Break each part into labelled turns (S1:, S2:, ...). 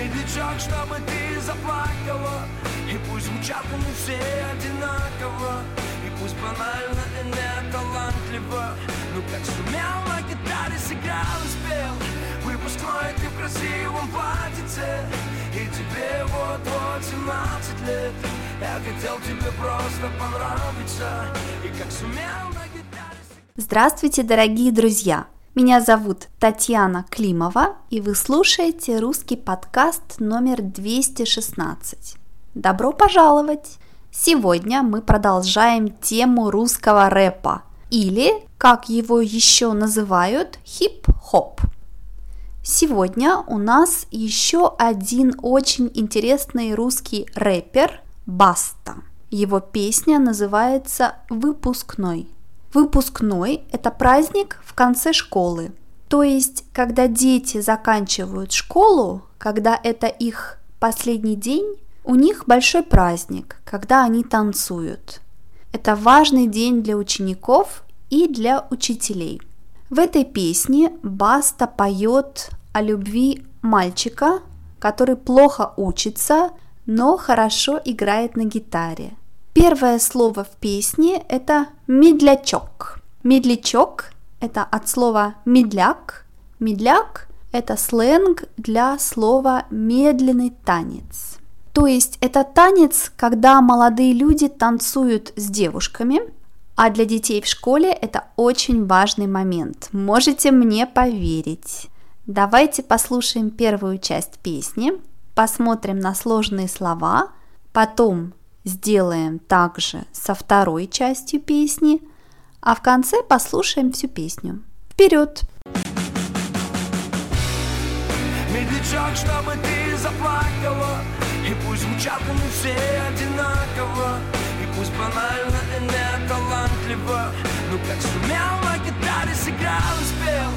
S1: Медлячок, чтобы ты заплакала. И пусть звучат они все одинаково. И пусть банально и не талантливо Ну как сумел на гитаре сыграл и спел. Выпускной ты в красивом платьице. И тебе вот-вот 17 лет. Я хотел тебе просто понравиться. И как сумел на гитаре
S2: Здравствуйте, дорогие друзья! Меня зовут Татьяна Климова, и вы слушаете русский подкаст номер 216. Добро пожаловать! Сегодня мы продолжаем тему русского рэпа, или, как его еще называют, хип-хоп. Сегодня у нас еще один очень интересный русский рэпер Баста. Его песня называется «Выпускной». Выпускной – это праздник в конце школы. То есть, когда дети заканчивают школу, когда это их последний день, у них большой праздник, когда они танцуют. Это важный день для учеников и для учителей. В этой песне Баста поет о любви мальчика, который плохо учится, но хорошо играет на гитаре. Первое слово в песне – это медлячок. Медлячок – это от слова медляк. Медляк – это сленг для слова медленный танец. То есть это танец, когда молодые люди танцуют с девушками, а для детей в школе это очень важный момент. Можете мне поверить. Давайте послушаем первую часть песни, посмотрим на сложные слова, потом сделаем также со второй частью песни, а в конце послушаем всю песню. Вперед!
S1: Медлячок, чтобы ты заплакала И пусть звучат они все одинаково И пусть банально и не талантливо Ну как сумел на гитаре сыграл и спел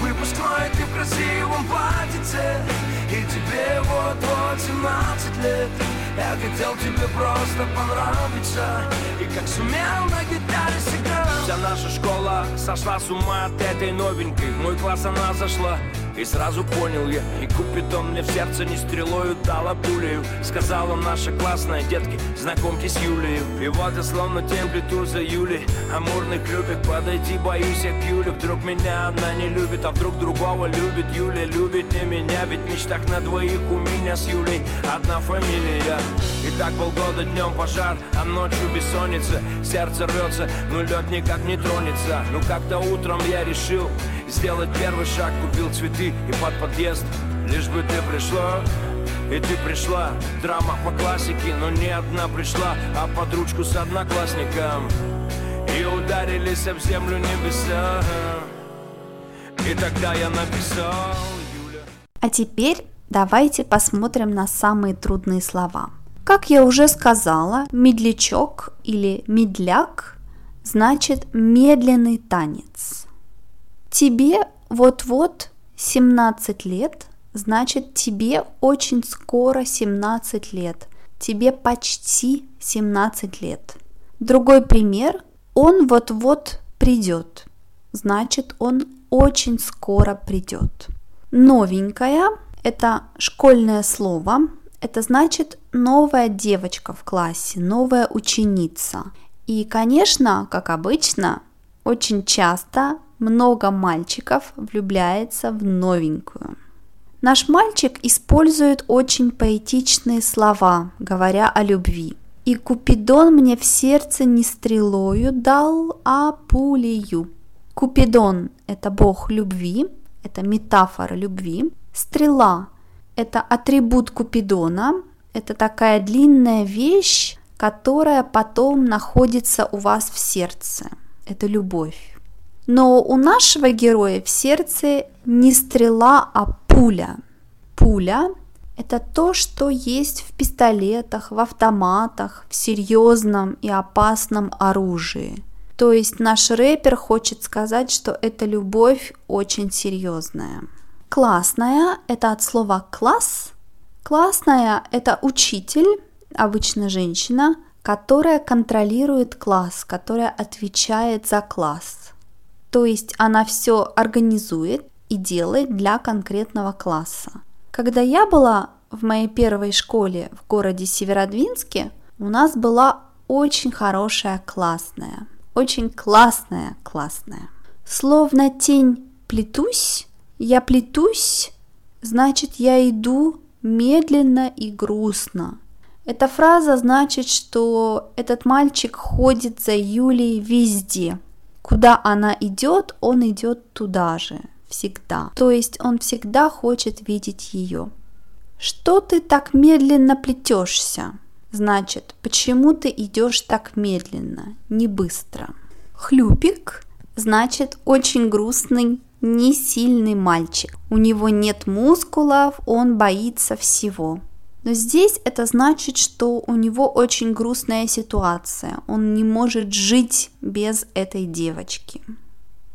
S1: Выпускной ты в красивом платьице И тебе вот-вот 17 лет я хотел тебе просто понравиться И как сумел на гитаре сыграл Вся наша школа сошла с ума от этой новенькой. Мой класс она зашла и сразу понял я, и Купидон мне в сердце не стрелою дала пулею. Сказала наша классная, детки, знакомьтесь Юлию И вот я словно тень плету за Юлей. Амурных любит подойти, боюсь я к Юле. Вдруг меня она не любит, а вдруг другого любит. Юля любит не меня, ведь мечтах на двоих у меня с Юлей Одна фамилия. И так полгода днем пожар, а ночью бессонница. Сердце рвется, но лед никак не тронется. Ну как-то утром я решил сделать первый шаг Купил цветы и под подъезд Лишь бы ты пришла и ты пришла, драма по классике, но не одна пришла, а под ручку с одноклассником. И ударились об землю небеса. И тогда я написал, Юля.
S2: А теперь давайте посмотрим на самые трудные слова. Как я уже сказала, медлячок или медляк значит медленный танец. Тебе вот-вот 17 лет, значит тебе очень скоро 17 лет. Тебе почти 17 лет. Другой пример. Он вот-вот придет. Значит, он очень скоро придет. Новенькая – это школьное слово. Это значит новая девочка в классе, новая ученица. И, конечно, как обычно, очень часто много мальчиков влюбляется в новенькую. Наш мальчик использует очень поэтичные слова, говоря о любви. И Купидон мне в сердце не стрелою дал, а пулею. Купидон – это бог любви, это метафора любви. Стрела – это атрибут Купидона, это такая длинная вещь, которая потом находится у вас в сердце. Это любовь. Но у нашего героя в сердце не стрела, а пуля. Пуля – это то, что есть в пистолетах, в автоматах, в серьезном и опасном оружии. То есть наш рэпер хочет сказать, что эта любовь очень серьезная. Классная – это от слова класс. Классная – это учитель, обычно женщина, которая контролирует класс, которая отвечает за класс. То есть она все организует и делает для конкретного класса. Когда я была в моей первой школе в городе Северодвинске у нас была очень хорошая классная. Очень классная классная. Словно тень плетусь, я плетусь, значит я иду медленно и грустно. Эта фраза значит, что этот мальчик ходит за Юлей везде. Куда она идет, он идет туда же, всегда. То есть он всегда хочет видеть ее. Что ты так медленно плетешься? Значит, почему ты идешь так медленно, не быстро? Хлюпик значит очень грустный, не сильный мальчик. У него нет мускулов, он боится всего. Но здесь это значит, что у него очень грустная ситуация. Он не может жить без этой девочки.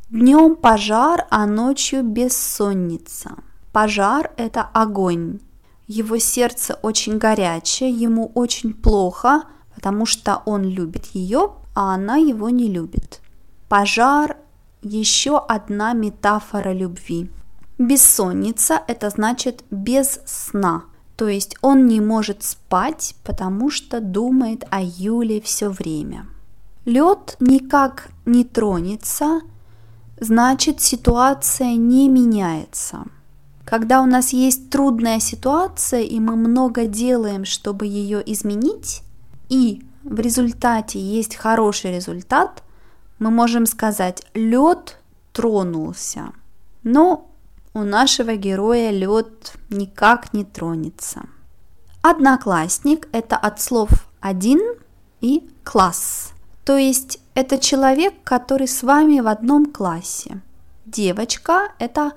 S2: Днем пожар, а ночью бессонница. Пожар – это огонь. Его сердце очень горячее, ему очень плохо, потому что он любит ее, а она его не любит. Пожар – еще одна метафора любви. Бессонница – это значит без сна – то есть он не может спать, потому что думает о Юле все время. Лед никак не тронется, значит ситуация не меняется. Когда у нас есть трудная ситуация, и мы много делаем, чтобы ее изменить, и в результате есть хороший результат, мы можем сказать, лед тронулся. Но у нашего героя лед никак не тронется. Одноклассник – это от слов «один» и «класс». То есть это человек, который с вами в одном классе. Девочка – это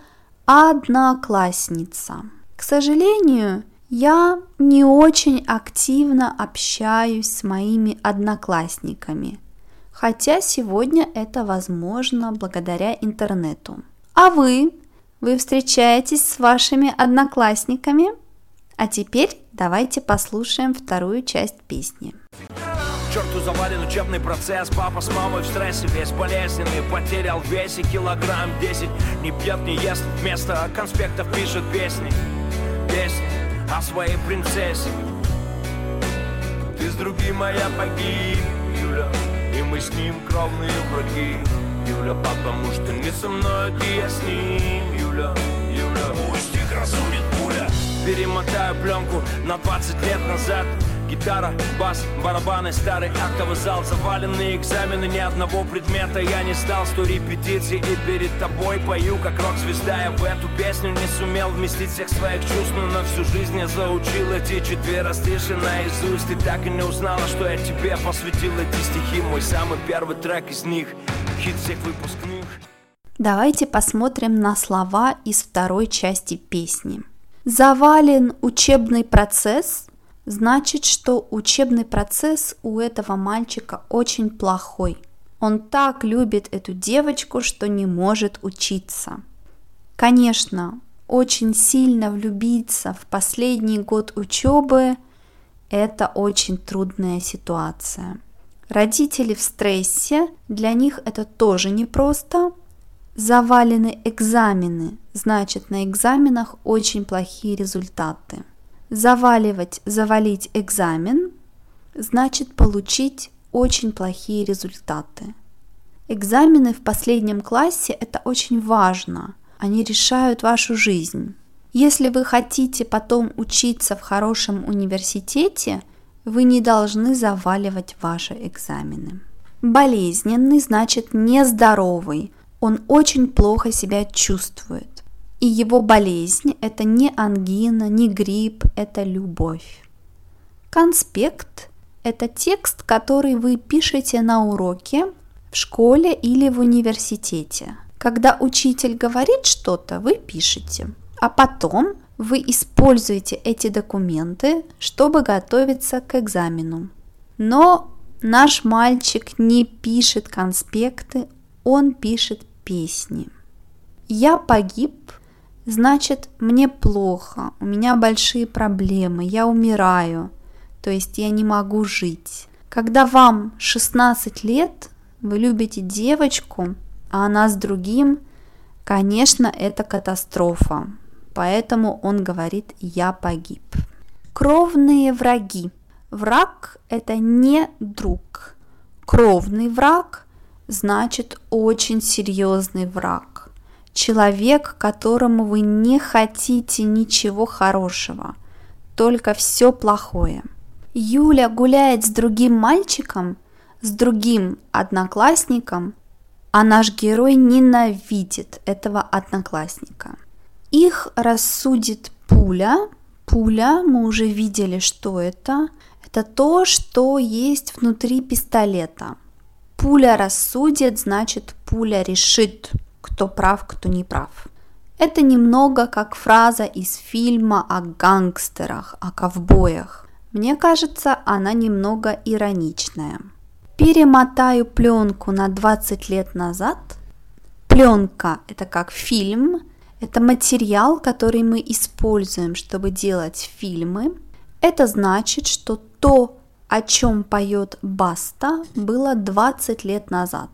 S2: одноклассница. К сожалению, я не очень активно общаюсь с моими одноклассниками, хотя сегодня это возможно благодаря интернету. А вы вы встречаетесь с вашими одноклассниками? А теперь давайте послушаем вторую часть песни.
S1: черту завален учебный процесс. Папа с мамой в стрессе, весь болезненный Потерял весе килограмм десять. Не пьет, не ест, вместо конспектов пишет песни. Песни о своей принцессе. Ты с другим, моя погиб, Юля. И мы с ним кровные враги Юля, потому что не со мной, ты я с ним Юля, Юля Пусть их разумит пуля. Перемотаю пленку на 20 лет назад. Гитара, бас, барабаны, старый актовый зал. Заваленные экзамены, ни одного предмета. Я не стал сто репетиций и перед тобой Пою, как рок-звезда. Я в эту песню не сумел вместить всех своих чувств Но на всю жизнь я заучил эти четверо стиши наизусть. Ты так и не узнала, что я тебе посвятил эти стихи. Мой самый первый трек из них Хит всех выпускных
S2: Давайте посмотрим на слова из второй части песни. Завален учебный процесс – значит, что учебный процесс у этого мальчика очень плохой. Он так любит эту девочку, что не может учиться. Конечно, очень сильно влюбиться в последний год учебы – это очень трудная ситуация. Родители в стрессе, для них это тоже непросто. Завалены экзамены, значит на экзаменах очень плохие результаты. Заваливать, завалить экзамен значит получить очень плохие результаты. Экзамены в последнем классе – это очень важно. Они решают вашу жизнь. Если вы хотите потом учиться в хорошем университете, вы не должны заваливать ваши экзамены. Болезненный значит нездоровый. Он очень плохо себя чувствует. И его болезнь – это не ангина, не грипп, это любовь. Конспект – это текст, который вы пишете на уроке, в школе или в университете. Когда учитель говорит что-то, вы пишете, а потом вы используете эти документы, чтобы готовиться к экзамену. Но наш мальчик не пишет конспекты, он пишет песни. Я погиб значит мне плохо, у меня большие проблемы, я умираю, то есть я не могу жить. Когда вам 16 лет, вы любите девочку, а она с другим, конечно, это катастрофа. Поэтому он говорит «я погиб». Кровные враги. Враг – это не друг. Кровный враг значит очень серьезный враг. Человек, которому вы не хотите ничего хорошего, только все плохое. Юля гуляет с другим мальчиком, с другим одноклассником, а наш герой ненавидит этого одноклассника. Их рассудит пуля. Пуля, мы уже видели, что это. Это то, что есть внутри пистолета. Пуля рассудит, значит пуля решит, кто прав, кто не прав. Это немного как фраза из фильма о гангстерах, о ковбоях. Мне кажется, она немного ироничная. Перемотаю пленку на 20 лет назад. Пленка – это как фильм, это материал, который мы используем, чтобы делать фильмы. Это значит, что то, о чем поет Баста, было 20 лет назад.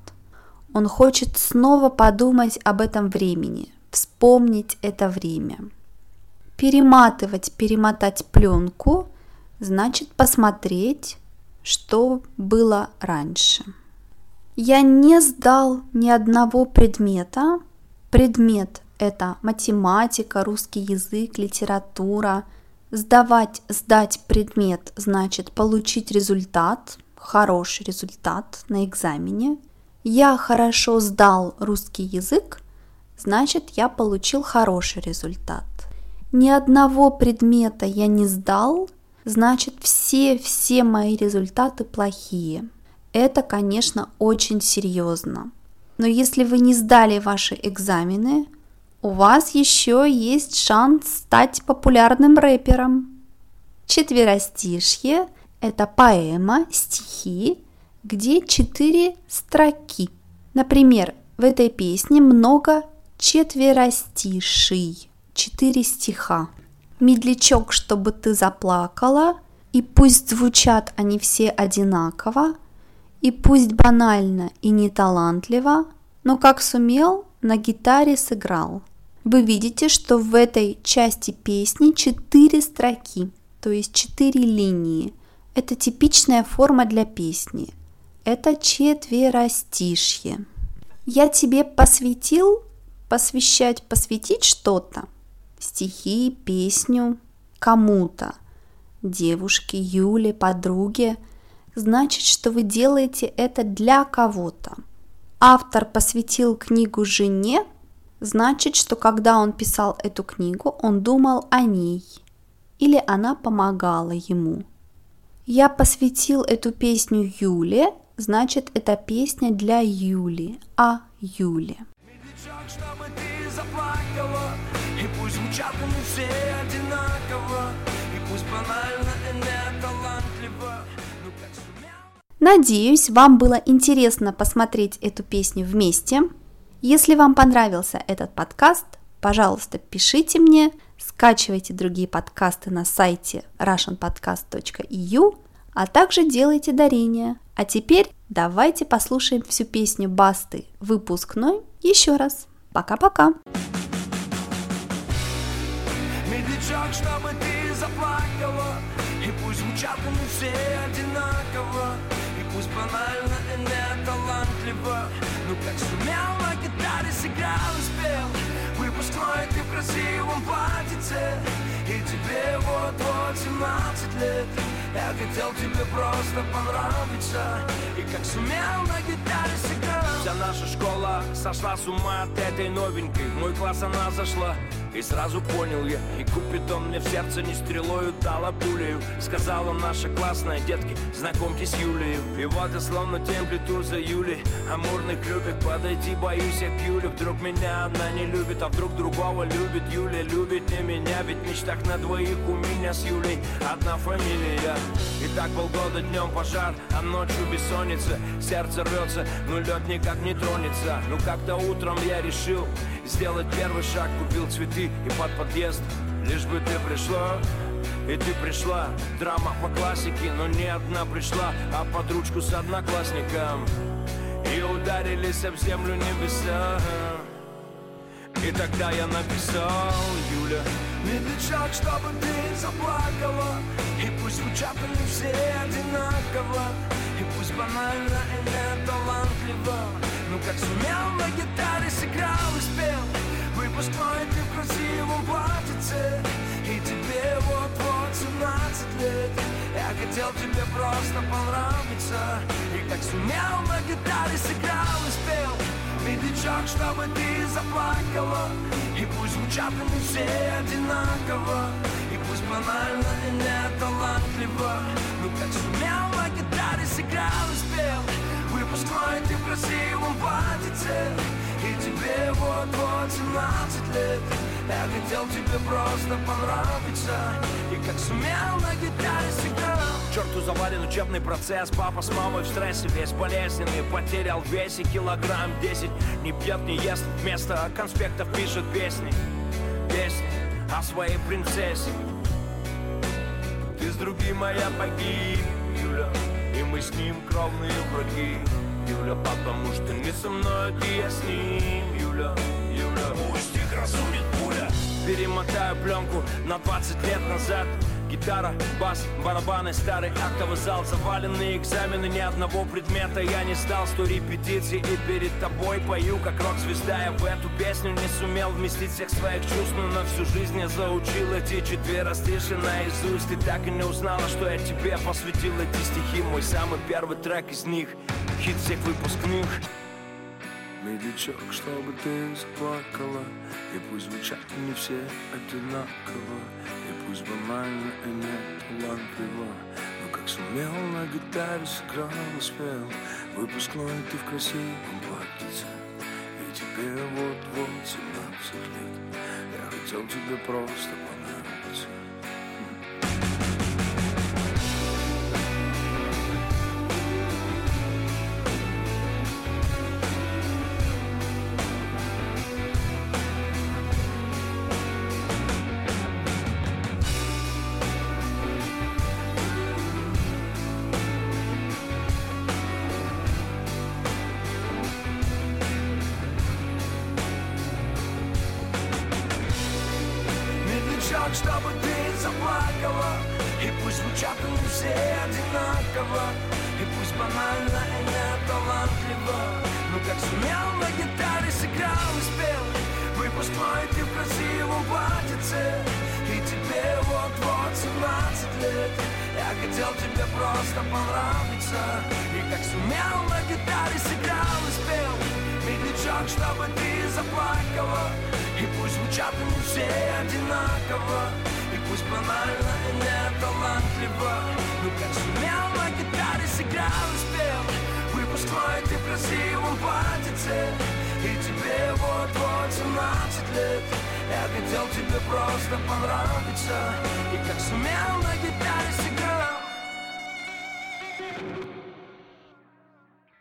S2: Он хочет снова подумать об этом времени, вспомнить это время. Перематывать, перемотать пленку значит посмотреть, что было раньше. Я не сдал ни одного предмета. Предмет – это математика, русский язык, литература. Сдавать, сдать предмет значит получить результат, хороший результат на экзамене. Я хорошо сдал русский язык, значит я получил хороший результат. Ни одного предмета я не сдал, значит все-все мои результаты плохие. Это, конечно, очень серьезно. Но если вы не сдали ваши экзамены, у вас еще есть шанс стать популярным рэпером. Четверостишье – это поэма, стихи, где четыре строки. Например, в этой песне много четверостиший, четыре стиха медлячок, чтобы ты заплакала, и пусть звучат они все одинаково, и пусть банально и не талантливо, но как сумел, на гитаре сыграл. Вы видите, что в этой части песни четыре строки, то есть четыре линии. Это типичная форма для песни. Это четверостишье. Я тебе посвятил, посвящать, посвятить что-то стихи, песню кому-то, девушке, Юле, подруге, значит, что вы делаете это для кого-то. Автор посвятил книгу жене, значит, что когда он писал эту книгу, он думал о ней или она помогала ему. Я посвятил эту песню Юле, значит, это песня для Юли, о Юле. чтобы ты заплакала, и пусть звучат они все одинаково И пусть банально и не талантливо ну, как сумел... Надеюсь, вам было интересно посмотреть эту песню вместе. Если вам понравился этот подкаст, пожалуйста, пишите мне, скачивайте другие подкасты на сайте russianpodcast.eu, а также делайте дарения. А теперь давайте послушаем всю песню Басты выпускной еще раз. Пока-пока!
S1: медлячок, чтобы ты заплакала И пусть звучат они все одинаково пусть банально и не талантливо Ну как сумел на гитаре сыграл и спел Выпускной ты в красивом платьице. И тебе вот-вот 17 лет Я хотел тебе просто понравиться. И как сумел на гитаре сыграл Вся наша школа сошла с ума от этой новенькой. Мой класс она зашла и сразу понял я, и Купидон мне в сердце не стрелою дала пулею. Сказала наша классная, детки, знакомьтесь с Юлею И вот я словно темплитур за Юлей. Амурных любит подойти, боюсь я к Юле. Вдруг меня она не любит, а вдруг другого любит. Юля любит не меня, ведь мечтах на двоих у меня с Юлей одна фамилия И так полгода днем пожар, а ночью бессонница. Сердце рвется, но лед никак не тронется. Ну как-то утром я решил сделать первый шаг Купил цветы и под подъезд. Лишь бы ты пришла и ты пришла, драма по классике Но не одна пришла, а под ручку с одноклассником. И ударились об землю небеса И тогда я написал, Юля медлячок, чтобы ты заплакала. И пусть звучат они все одинаково. И пусть банально и не талантливо. Ну как сумел на гитаре сыграл и спел. Выпускной ты в красивом платьице. И тебе вот-вот 17 лет. Я хотел тебе просто понравиться. И как сумел на гитаре сыграл и спел Медлячок, чтобы ты заплакала. И пусть звучат они все одинаково. И пусть банально и не талантливо Ну как сумел на гитаре сыграл и спел. Выпускной ты в красивом платьице И тебе вот-вот 17 лет. Я хотел тебе просто понравиться. И как сумел на гитаре сыграл.
S3: Черту завален учебный процесс. Папа с мамой в стрессе. Весь болезненный. Потерял весе килограмм 10 Не пьет, не ест, вместо конспектов пишет песни. Песни о своей принцессе. Ты с другим, а я погиб, мы с ним кровные враги. Юля, потому что не со мной, ты я с ним. Юля, Юля. Пусть их разумит пуля. Перемотаю пленку на 20 лет назад Гитара, бас, барабаны, старый актовый зал Заваленные экзамены, ни одного предмета Я не стал сто репетиций и перед тобой Пою, как рок-звезда. Я в эту песню не сумел вместить всех своих чувств Но на всю жизнь я заучил эти четверо стиши наизусть. Ты так и не узнала, что я тебе посвятил эти стихи. Мой самый первый трек из них Хит всех выпускных
S1: Медлячок, чтобы ты заплакала И пусть звучат не все одинаково И пусть банально и не талантливо. Но как сумел на гитаре сыграл и спел Выпускной ты в красивом платьице. И тебе вот-вот 17 лет. Я хотел тебе просто заплакала И пусть звучат они все одинаково. И пусть банально и не талантливо Ну как сумел на гитаре сыграл и спел Выпускной ты в красивом платьице. И тебе вот-вот 17 лет. Я хотел тебе просто понравиться. И как сумел на гитаре сыграл и спел Медлячок, чтобы ты заплакала. И пусть звучат они все одинаково пусть банально и не талантливо Ну как сумел на гитаре сыграл и спел Выпускной ты в красивом платьице И тебе вот-вот 17 лет. Я хотел тебе просто понравиться. И как сумел